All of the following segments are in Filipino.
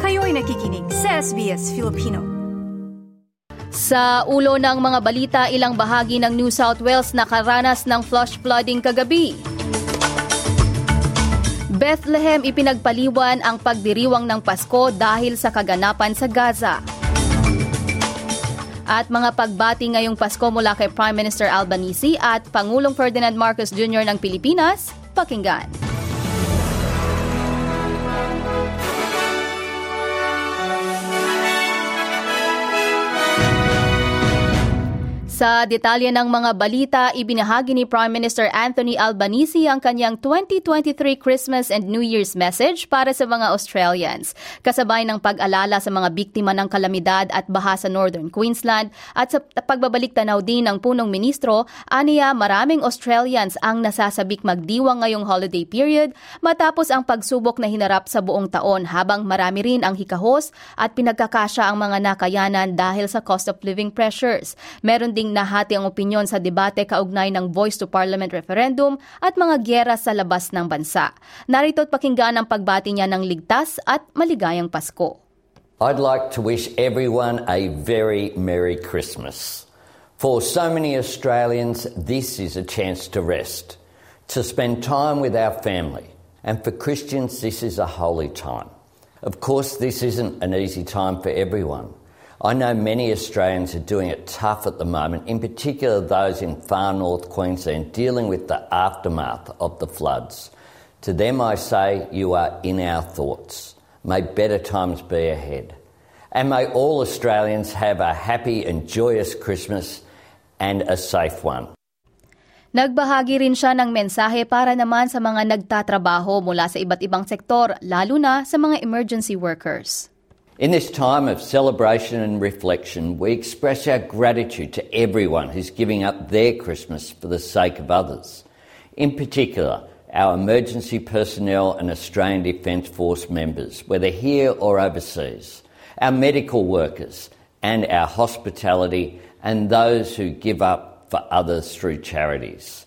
Kayo'y nakikinig sa SBS Filipino. Sa ulo ng mga balita, ilang bahagi ng New South Wales nakaranas ng flash flooding kagabi. Bethlehem ipinagpaliwan ang pagdiriwang ng Pasko dahil sa kaganapan sa Gaza. At mga pagbati ngayong Pasko mula kay Prime Minister Albanese at Pangulong Ferdinand Marcos Jr. ng Pilipinas, pakinggan. Sa detalye ng mga balita, ibinahagi ni Prime Minister Anthony Albanese ang kanyang 2023 Christmas and New Year's message para sa mga Australians. Kasabay ng pag-alala sa mga biktima ng kalamidad at baha sa Northern Queensland at sa pagbabalik tanaw din ng punong ministro, aniya maraming Australians ang nasasabik magdiwang ngayong holiday period matapos ang pagsubok na hinarap sa buong taon habang marami rin ang hikahos at pinagkakasya ang mga nakayanan dahil sa cost of living pressures. Meron ding nahati ang opinyon sa debate kaugnay ng Voice to Parliament referendum at mga gyera sa labas ng bansa. Narito't pakinggan ang pagbati niya ng ligtas at maligayang Pasko. I'd like to wish everyone a very Merry Christmas. For so many Australians, this is a chance to rest, to spend time with our family. And for Christians, this is a holy time. Of course, this isn't an easy time for everyone. I know many Australians are doing it tough at the moment, in particular those in far north Queensland dealing with the aftermath of the floods. To them, I say, you are in our thoughts. May better times be ahead. And may all Australians have a happy and joyous Christmas and a safe one. Nagbahagi rin siya ng mensahe para naman sa mga nagtatrabaho mula sa iba't ibang sektor, lalo na sa mga emergency workers. In this time of celebration and reflection, we express our gratitude to everyone who's giving up their Christmas for the sake of others. In particular, our emergency personnel and Australian Defence Force members, whether here or overseas, our medical workers, and our hospitality, and those who give up for others through charities.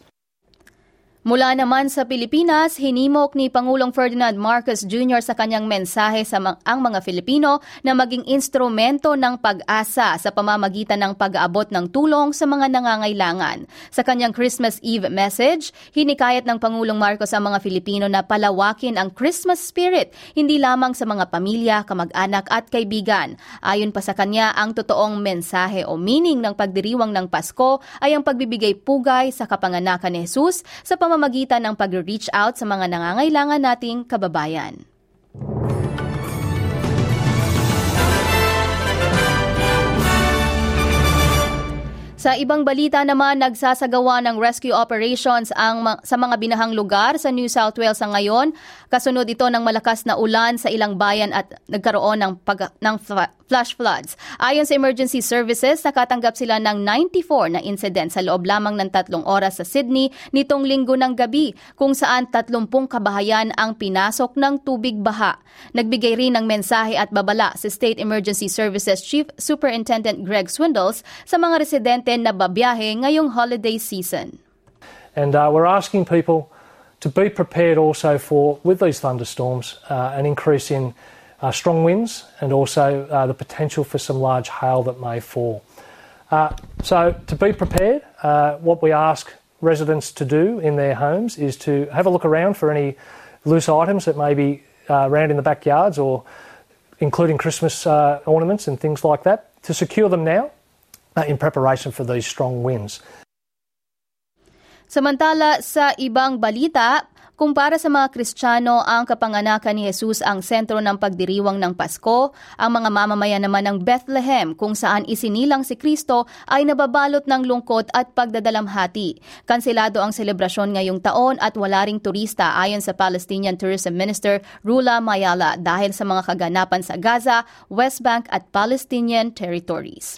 Mula naman sa Pilipinas, hinimok ni Pangulong Ferdinand Marcos Jr. sa kanyang mensahe sa mga, ang mga Filipino na maging instrumento ng pag-asa sa pamamagitan ng pag-aabot ng tulong sa mga nangangailangan. Sa kanyang Christmas Eve message, hinikayat ng Pangulong Marcos ang mga Filipino na palawakin ang Christmas spirit, hindi lamang sa mga pamilya, kamag-anak at kaibigan. Ayon pa sa kanya, ang totoong mensahe o meaning ng pagdiriwang ng Pasko ay ang pagbibigay pugay sa kapanganakan ni Jesus sa pamamagitan pamamagitan ng pag-reach out sa mga nangangailangan nating kababayan. Sa ibang balita naman, nagsasagawa ng rescue operations ang sa mga binahang lugar sa New South Wales sa ngayon. Kasunod ito ng malakas na ulan sa ilang bayan at nagkaroon ng, pag, ng flash floods. Ayon sa emergency services, nakatanggap sila ng 94 na incident sa loob lamang ng tatlong oras sa Sydney nitong linggo ng gabi kung saan 30 kabahayan ang pinasok ng tubig baha. Nagbigay rin ng mensahe at babala si State Emergency Services Chief Superintendent Greg Swindles sa mga residente na babiyahe ngayong holiday season. And uh, we're asking people to be prepared also for, with these thunderstorms, uh, an increase in uh, strong winds and also uh, the potential for some large hail that may fall. Uh, so, to be prepared, uh, what we ask residents to do in their homes is to have a look around for any loose items that may be around in the backyards or including Christmas ornaments and things like that, to secure them now Uh, in preparation for these strong winds. Samantala sa ibang balita, Kung para sa mga Kristiyano ang kapanganakan ni Jesus ang sentro ng pagdiriwang ng Pasko, ang mga mamamayan naman ng Bethlehem kung saan isinilang si Kristo ay nababalot ng lungkot at pagdadalamhati. Kanselado ang selebrasyon ngayong taon at wala ring turista ayon sa Palestinian Tourism Minister Rula Mayala dahil sa mga kaganapan sa Gaza, West Bank at Palestinian territories.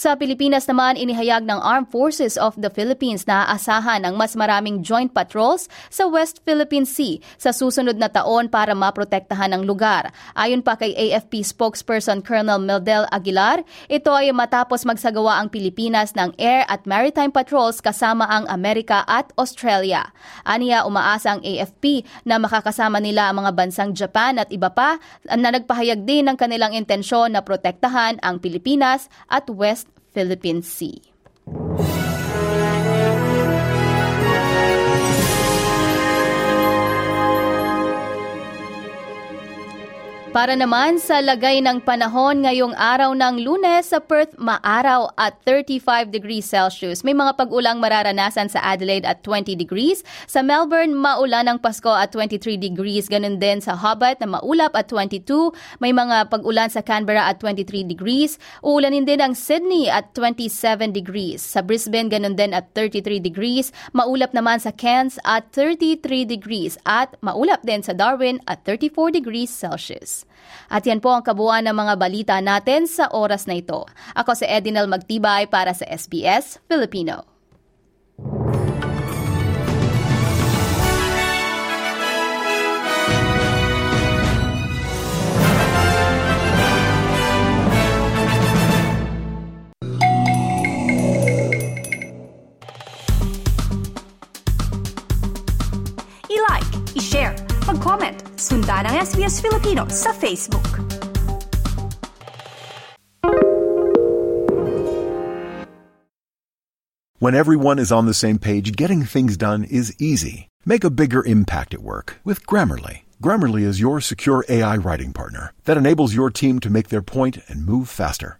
Sa Pilipinas naman, inihayag ng Armed Forces of the Philippines na aasahan ang mas maraming joint patrols sa West Philippine Sea sa susunod na taon para maprotektahan ang lugar. Ayon pa kay AFP spokesperson Colonel Meldel Aguilar, ito ay matapos magsagawa ang Pilipinas ng air at maritime patrols kasama ang Amerika at Australia. Aniya umaasa ang AFP na makakasama nila ang mga bansang Japan at iba pa na nagpahayag din ng kanilang intensyon na protektahan ang Pilipinas at West Philippine Sea. Para naman sa lagay ng panahon ngayong araw ng lunes sa Perth, maaraw at 35 degrees Celsius. May mga pag-ulang mararanasan sa Adelaide at 20 degrees. Sa Melbourne, maulan ng Pasko at 23 degrees. Ganun din sa Hobart na maulap at 22. May mga pag-ulan sa Canberra at 23 degrees. Uulanin din ang Sydney at 27 degrees. Sa Brisbane, ganun din at 33 degrees. Maulap naman sa Cairns at 33 degrees. At maulap din sa Darwin at 34 degrees Celsius. At yan po ang kabuuan ng mga balita natin sa oras na ito. Ako si Edinel Magtibay para sa SBS Filipino. I-like, i-share, mag-comment, sundan ang SBS Filipino sa Facebook. When everyone is on the same page, getting things done is easy. Make a bigger impact at work with Grammarly. Grammarly is your secure AI writing partner that enables your team to make their point and move faster.